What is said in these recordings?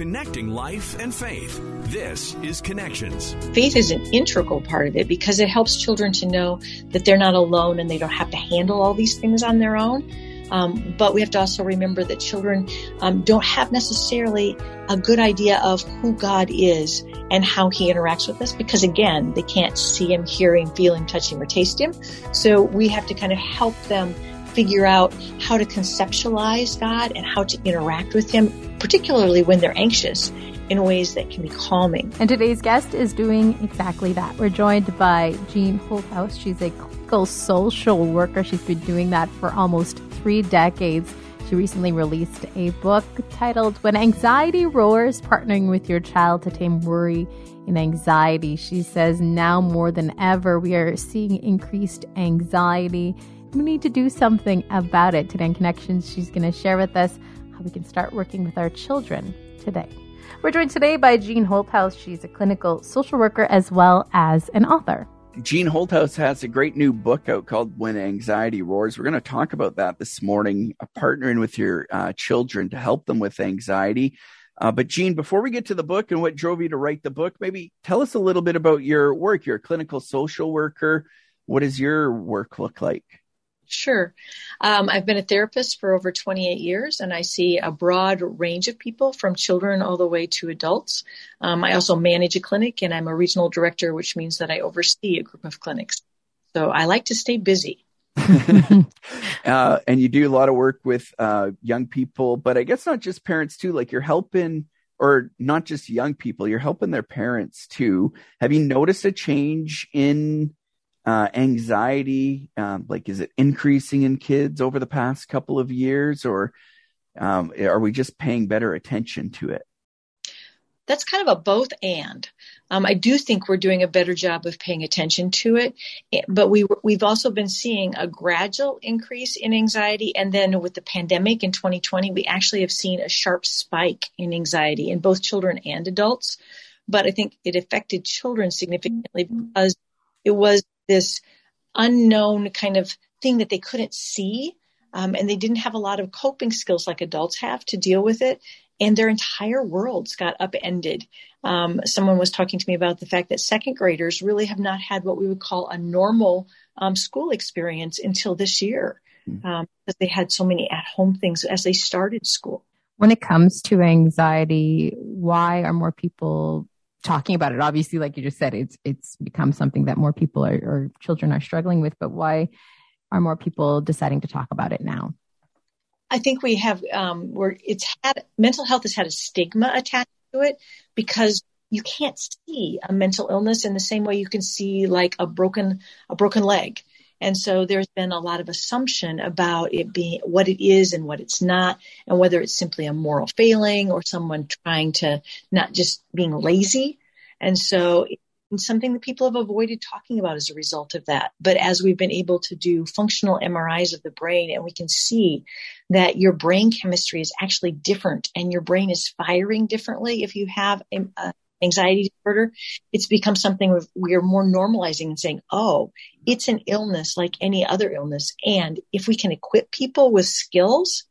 Connecting life and faith. This is Connections. Faith is an integral part of it because it helps children to know that they're not alone and they don't have to handle all these things on their own. Um, but we have to also remember that children um, don't have necessarily a good idea of who God is and how he interacts with us because again, they can't see him, hear him, feel him, touch him, or taste him. So we have to kind of help them figure out how to conceptualize God and how to interact with him, particularly when they're anxious in ways that can be calming. And today's guest is doing exactly that. We're joined by Jean Holthaus. She's a clinical social worker. She's been doing that for almost three decades. She recently released a book titled When Anxiety Roars Partnering with Your Child to Tame Worry and Anxiety. She says now more than ever, we are seeing increased anxiety. We need to do something about it. Today in Connections, she's going to share with us how we can start working with our children today. We're joined today by Jean Holthaus. She's a clinical social worker as well as an author. Jean Holthaus has a great new book out called When Anxiety Roars. We're going to talk about that this morning, uh, partnering with your uh, children to help them with anxiety. Uh, but Jean, before we get to the book and what drove you to write the book, maybe tell us a little bit about your work. You're a clinical social worker. What does your work look like? Sure. Um, I've been a therapist for over 28 years, and I see a broad range of people from children all the way to adults. Um, I also manage a clinic, and I'm a regional director, which means that I oversee a group of clinics. So I like to stay busy. uh, and you do a lot of work with uh, young people, but I guess not just parents too. Like you're helping, or not just young people, you're helping their parents too. Have you noticed a change in uh, anxiety? Um, like, is it increasing in kids over the past couple of years, or um, are we just paying better attention to it? That's kind of a both and. Um, I do think we're doing a better job of paying attention to it, eh, but we we've also been seeing a gradual increase in anxiety, and then with the pandemic in 2020, we actually have seen a sharp spike in anxiety in both children and adults. But I think it affected children significantly because it was this unknown kind of thing that they couldn't see. Um, and they didn't have a lot of coping skills like adults have to deal with it. And their entire worlds got upended. Um, someone was talking to me about the fact that second graders really have not had what we would call a normal um, school experience until this year hmm. um, because they had so many at home things as they started school. When it comes to anxiety, why are more people talking about it. Obviously, like you just said, it's it's become something that more people are, or children are struggling with. But why are more people deciding to talk about it now? I think we have um, where it's had mental health has had a stigma attached to it because you can't see a mental illness in the same way you can see like a broken a broken leg. And so there's been a lot of assumption about it being what it is and what it's not, and whether it's simply a moral failing or someone trying to not just being lazy. And so it's something that people have avoided talking about as a result of that. But as we've been able to do functional MRIs of the brain and we can see that your brain chemistry is actually different and your brain is firing differently if you have a, a anxiety disorder, it's become something we are more normalizing and saying, oh, it's an illness like any other illness. And if we can equip people with skills,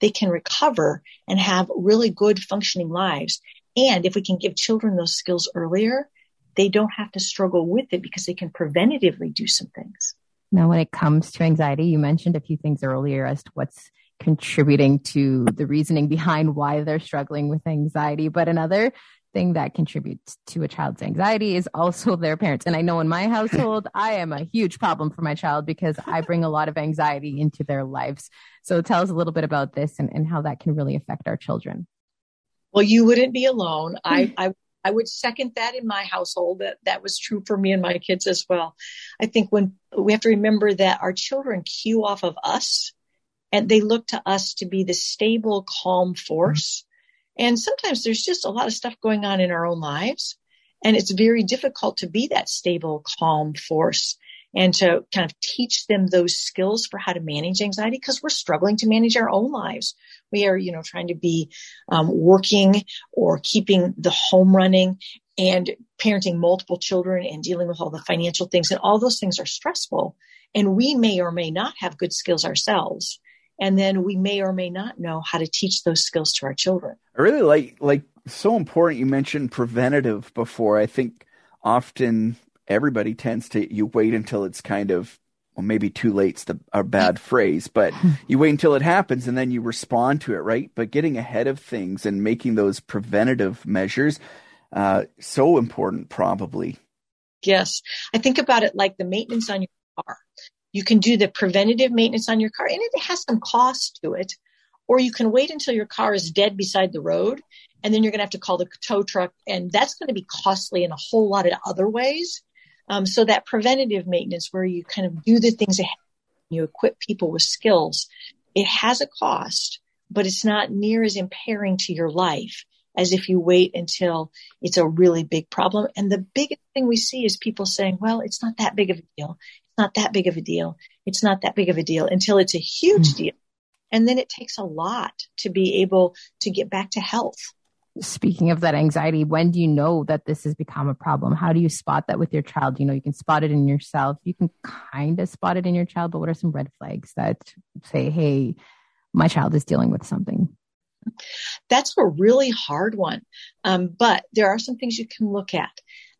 they can recover and have really good functioning lives. And if we can give children those skills earlier, they don't have to struggle with it because they can preventatively do some things. Now, when it comes to anxiety, you mentioned a few things earlier as to what's contributing to the reasoning behind why they're struggling with anxiety. But another thing that contributes to a child's anxiety is also their parents. And I know in my household, I am a huge problem for my child because I bring a lot of anxiety into their lives. So tell us a little bit about this and, and how that can really affect our children. Well, you wouldn't be alone. I, hmm. I, I would second that in my household. That that was true for me and my kids as well. I think when we have to remember that our children cue off of us and they look to us to be the stable, calm force. And sometimes there's just a lot of stuff going on in our own lives. And it's very difficult to be that stable, calm force and to kind of teach them those skills for how to manage anxiety because we're struggling to manage our own lives. We are, you know, trying to be um, working or keeping the home running and parenting multiple children and dealing with all the financial things. And all those things are stressful. And we may or may not have good skills ourselves and then we may or may not know how to teach those skills to our children. I really like like so important. You mentioned preventative before. I think often everybody tends to you wait until it's kind of well maybe too late's the a bad phrase but you wait until it happens and then you respond to it right but getting ahead of things and making those preventative measures uh, so important probably yes i think about it like the maintenance on your car you can do the preventative maintenance on your car and it has some cost to it. Or you can wait until your car is dead beside the road and then you're going to have to call the tow truck and that's going to be costly in a whole lot of other ways. Um, so that preventative maintenance where you kind of do the things ahead, you equip people with skills it has a cost but it's not near as impairing to your life as if you wait until it's a really big problem. And the biggest thing we see is people saying well it's not that big of a deal it's not that big of a deal it's not that big of a deal until it's a huge mm-hmm. deal and then it takes a lot to be able to get back to health speaking of that anxiety, when do you know that this has become a problem? How do you spot that with your child? You know, you can spot it in yourself. You can kind of spot it in your child, but what are some red flags that say, hey, my child is dealing with something? That's a really hard one. Um, but there are some things you can look at.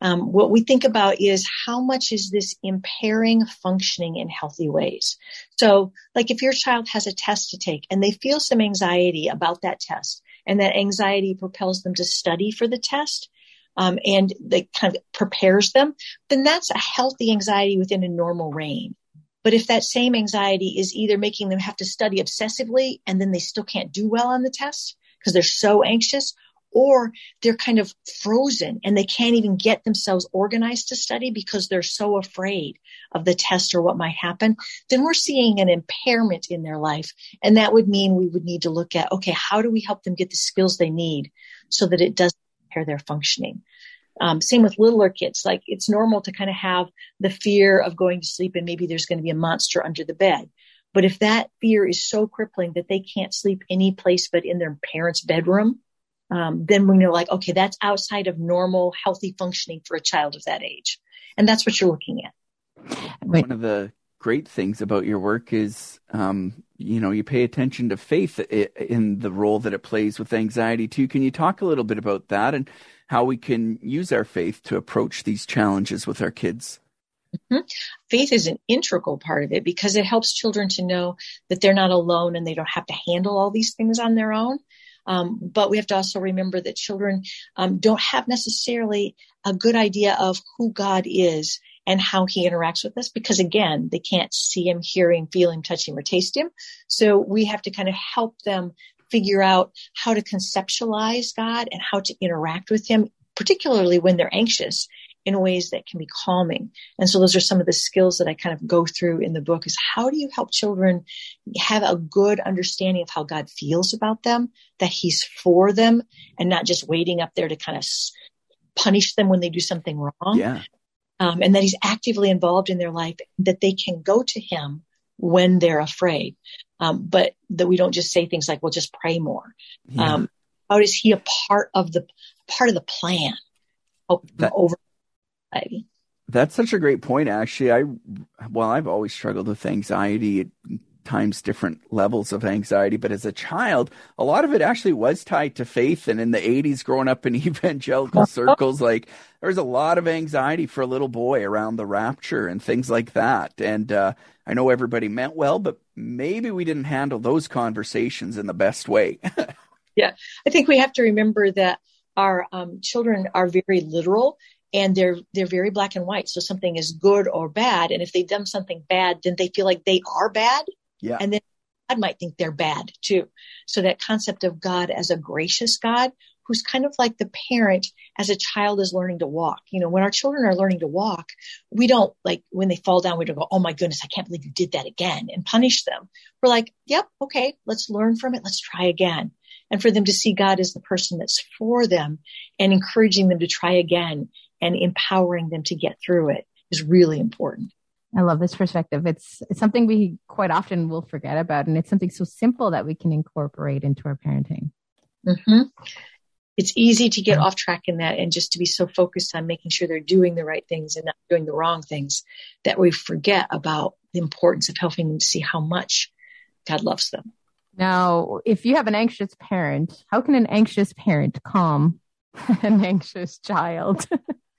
Um, what we think about is how much is this impairing functioning in healthy ways? So, like if your child has a test to take and they feel some anxiety about that test, and that anxiety propels them to study for the test, um, and that kind of prepares them, then that's a healthy anxiety within a normal range. But if that same anxiety is either making them have to study obsessively and then they still can't do well on the test because they're so anxious, or they're kind of frozen and they can't even get themselves organized to study because they're so afraid of the test or what might happen, then we're seeing an impairment in their life. And that would mean we would need to look at, okay, how do we help them get the skills they need so that it doesn't impair their functioning? Um, same with littler kids. Like it's normal to kind of have the fear of going to sleep and maybe there's going to be a monster under the bed. But if that fear is so crippling that they can't sleep any place but in their parents' bedroom, um, then when you're like, okay, that's outside of normal, healthy functioning for a child of that age. And that's what you're looking at. One of the great things about your work is, um, you know, you pay attention to faith in the role that it plays with anxiety too. Can you talk a little bit about that and how we can use our faith to approach these challenges with our kids? Mm-hmm. Faith is an integral part of it because it helps children to know that they're not alone and they don't have to handle all these things on their own. Um, but we have to also remember that children um, don't have necessarily a good idea of who God is and how he interacts with us because again, they can't see him, hear him, feel him, touch him, or taste him. So we have to kind of help them figure out how to conceptualize God and how to interact with him, particularly when they're anxious in ways that can be calming. And so those are some of the skills that I kind of go through in the book is how do you help children have a good understanding of how God feels about them, that he's for them and not just waiting up there to kind of punish them when they do something wrong. Yeah. Um, and that he's actively involved in their life, that they can go to him when they're afraid. Um, but that we don't just say things like, well, just pray more. Yeah. Um, how is he a part of the, part of the plan? That, over anxiety. That's such a great point, actually. I, well, I've always struggled with anxiety at times different levels of anxiety, but as a child, a lot of it actually was tied to faith. And in the 80s, growing up in evangelical circles, like there was a lot of anxiety for a little boy around the rapture and things like that. And uh, I know everybody meant well, but maybe we didn't handle those conversations in the best way. yeah, I think we have to remember that our um, children are very literal and they're they're very black and white. So something is good or bad. And if they've done something bad then they feel like they are bad. Yeah. And then god might think they're bad too. So that concept of god as a gracious god who's kind of like the parent as a child is learning to walk. You know when our children are learning to walk we don't like when they fall down we don't go oh my goodness i can't believe you did that again and punish them. We're like yep okay let's learn from it. Let's try again. And for them to see God as the person that's for them and encouraging them to try again and empowering them to get through it is really important. I love this perspective. It's it's something we quite often will forget about, and it's something so simple that we can incorporate into our parenting. Mm-hmm. It's easy to get off track in that, and just to be so focused on making sure they're doing the right things and not doing the wrong things that we forget about the importance of helping them to see how much God loves them. Now, if you have an anxious parent, how can an anxious parent calm an anxious child?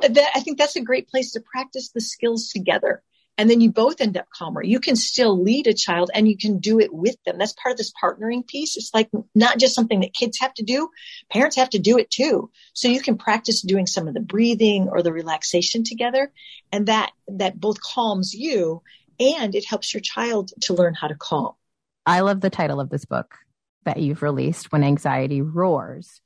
that, I think that's a great place to practice the skills together. And then you both end up calmer. You can still lead a child and you can do it with them. That's part of this partnering piece. It's like not just something that kids have to do. Parents have to do it too. So you can practice doing some of the breathing or the relaxation together. And that, that both calms you and it helps your child to learn how to calm. I love the title of this book that you've released, When Anxiety Roars,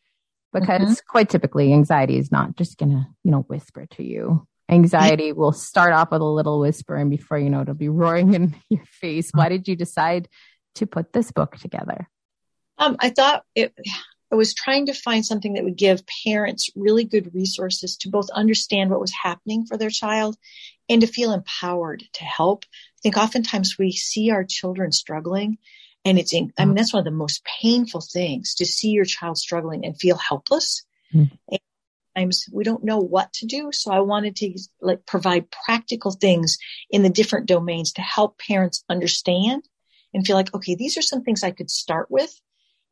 because mm-hmm. quite typically anxiety is not just to, you know, whisper to you. Anxiety will start off with a little whisper and before you know it, it'll be roaring in your face. Why did you decide to put this book together? Um, I thought it, I was trying to find something that would give parents really good resources to both understand what was happening for their child and to feel empowered to help. I think oftentimes we see our children struggling and it's, in, I mean, that's one of the most painful things to see your child struggling and feel helpless. Mm-hmm. And sometimes we don't know what to do. So I wanted to like provide practical things in the different domains to help parents understand and feel like, okay, these are some things I could start with.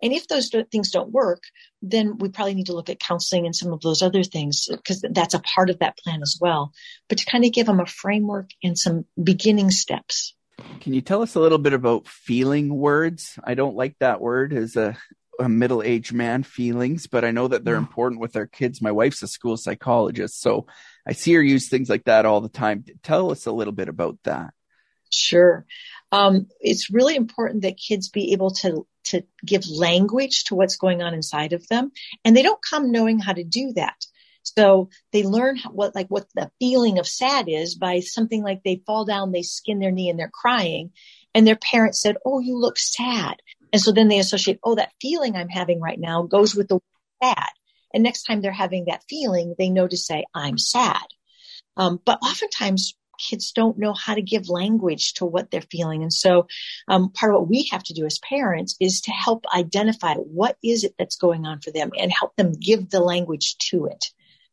And if those things don't work, then we probably need to look at counseling and some of those other things because that's a part of that plan as well. But to kind of give them a framework and some beginning steps. Can you tell us a little bit about feeling words? I don't like that word as a, a middle aged man, feelings, but I know that they're important with our kids. My wife's a school psychologist, so I see her use things like that all the time. Tell us a little bit about that. Sure. Um, it's really important that kids be able to to give language to what's going on inside of them, and they don't come knowing how to do that. So they learn what, like what the feeling of sad is by something like they fall down, they skin their knee and they're crying and their parents said, Oh, you look sad. And so then they associate, Oh, that feeling I'm having right now goes with the sad. And next time they're having that feeling, they know to say, I'm sad. Um, but oftentimes kids don't know how to give language to what they're feeling. And so um, part of what we have to do as parents is to help identify what is it that's going on for them and help them give the language to it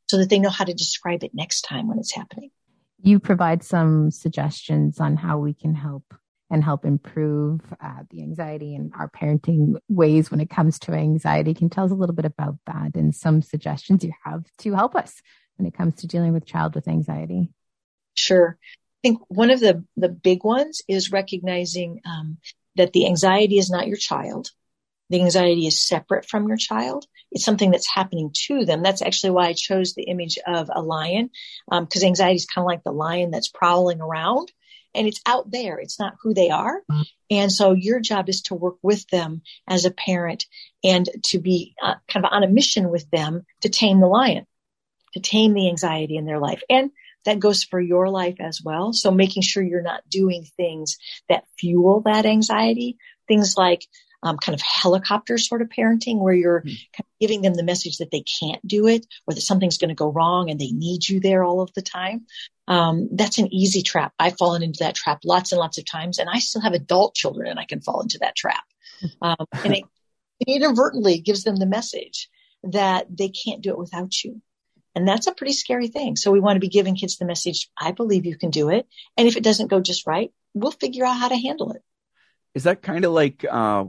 so that they know how to describe it next time when it's happening. You provide some suggestions on how we can help and help improve uh, the anxiety and our parenting ways when it comes to anxiety. Can you tell us a little bit about that and some suggestions you have to help us when it comes to dealing with child with anxiety? Sure. I think one of the, the big ones is recognizing um, that the anxiety is not your child. The anxiety is separate from your child it's something that's happening to them. That's actually why I chose the image of a lion, because um, anxiety is kind of like the lion that's prowling around and it's out there. It's not who they are. And so your job is to work with them as a parent and to be uh, kind of on a mission with them to tame the lion, to tame the anxiety in their life. And that goes for your life as well. So making sure you're not doing things that fuel that anxiety, things like um, kind of helicopter sort of parenting where you're mm. kind of giving them the message that they can't do it or that something's going to go wrong and they need you there all of the time. Um, that's an easy trap. I've fallen into that trap lots and lots of times and I still have adult children and I can fall into that trap. Um, and it, it inadvertently gives them the message that they can't do it without you. And that's a pretty scary thing. So we want to be giving kids the message, I believe you can do it. And if it doesn't go just right, we'll figure out how to handle it. Is that kind of like uh,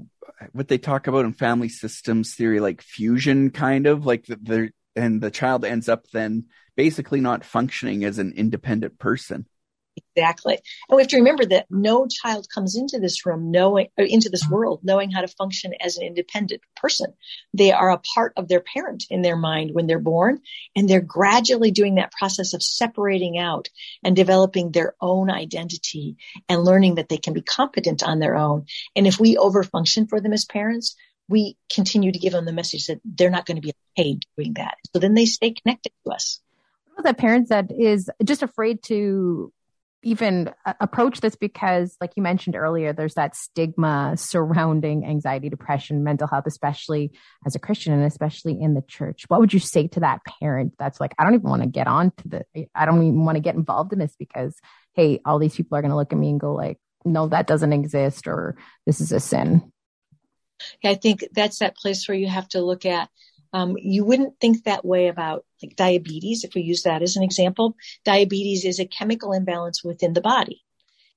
what they talk about in family systems theory, like fusion, kind of like the, the and the child ends up then basically not functioning as an independent person. Exactly. And we have to remember that no child comes into this room knowing, uh, into this world knowing how to function as an independent person. They are a part of their parent in their mind when they're born, and they're gradually doing that process of separating out and developing their own identity and learning that they can be competent on their own. And if we overfunction for them as parents, we continue to give them the message that they're not going to be paid doing that. So then they stay connected to us. What about that parents that is just afraid to even uh, approach this because like you mentioned earlier there's that stigma surrounding anxiety depression mental health especially as a christian and especially in the church. What would you say to that parent that's like i don't even want to get on to the i don't even want to get involved in this because hey all these people are going to look at me and go like no that doesn't exist or this is a sin. Yeah, i think that's that place where you have to look at um, you wouldn't think that way about like diabetes, if we use that as an example. Diabetes is a chemical imbalance within the body,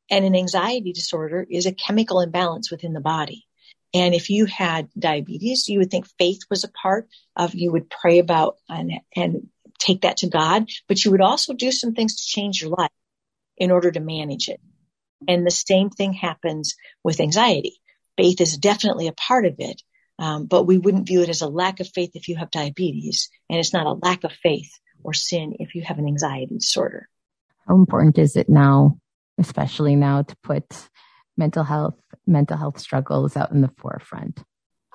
and an anxiety disorder is a chemical imbalance within the body. And if you had diabetes, you would think faith was a part of, you would pray about and, and take that to God, but you would also do some things to change your life in order to manage it. And the same thing happens with anxiety. Faith is definitely a part of it, um, but we wouldn't view it as a lack of faith if you have diabetes, and it's not a lack of faith or sin if you have an anxiety disorder. How important is it now, especially now, to put mental health, mental health struggles out in the forefront?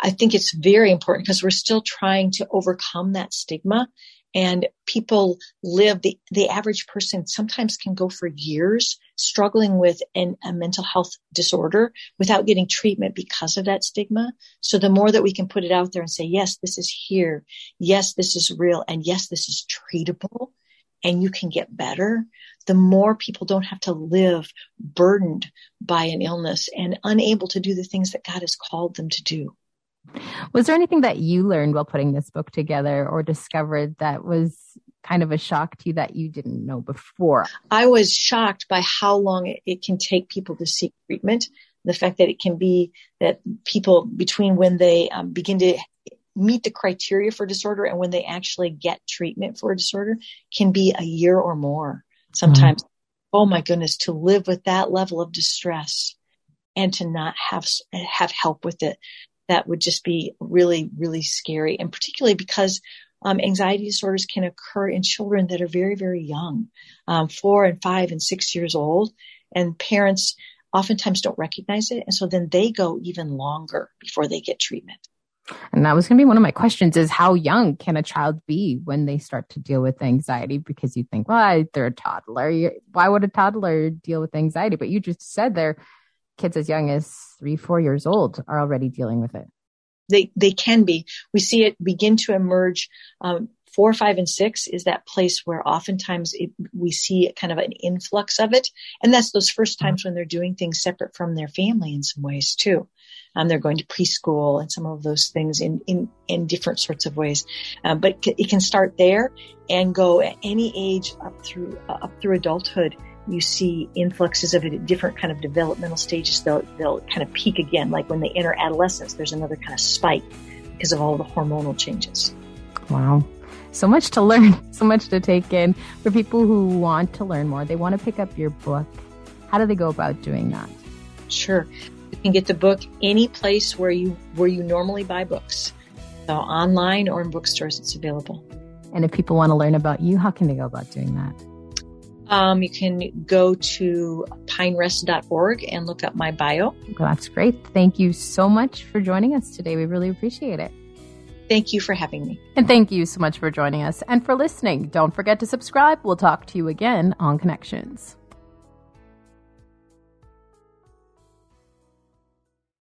I think it's very important because we're still trying to overcome that stigma and people live the, the average person sometimes can go for years struggling with an, a mental health disorder without getting treatment because of that stigma. So the more that we can put it out there and say, yes, this is here. Yes, this is real. And yes, this is treatable and you can get better, the more people don't have to live burdened by an illness and unable to do the things that God has called them to do. Was there anything that you learned while putting this book together or discovered that was kind of a shock to you that you didn't know before? I was shocked by how long it can take people to seek treatment. The fact that it can be that people between when they um, begin to meet the criteria for disorder and when they actually get treatment for a disorder can be a year or more. Sometimes, mm-hmm. oh my goodness, to live with that level of distress and to not have have help with it that would just be really, really scary. And particularly because um, anxiety disorders can occur in children that are very, very young, um, four and five and six years old. And parents oftentimes don't recognize it. And so then they go even longer before they get treatment. And that was going to be one of my questions is how young can a child be when they start to deal with anxiety? Because you think, well, they're a toddler. Why would a toddler deal with anxiety? But you just said they're kids as young as three, four years old are already dealing with it. They they can be. We see it begin to emerge. Um, four, five, and six is that place where oftentimes it, we see kind of an influx of it, and that's those first times when they're doing things separate from their family in some ways too. Um, they're going to preschool and some of those things in in, in different sorts of ways, um, but it can start there and go at any age up through uh, up through adulthood you see influxes of it at different kind of developmental stages. They'll, they'll kind of peak again, like when they enter adolescence, there's another kind of spike because of all the hormonal changes. Wow. So much to learn, so much to take in. For people who want to learn more, they want to pick up your book. How do they go about doing that? Sure. You can get the book any place where you where you normally buy books. So online or in bookstores it's available. And if people want to learn about you, how can they go about doing that? Um, you can go to pinerest.org and look up my bio. Well, that's great. Thank you so much for joining us today. We really appreciate it. Thank you for having me. And thank you so much for joining us and for listening. Don't forget to subscribe. We'll talk to you again on Connections.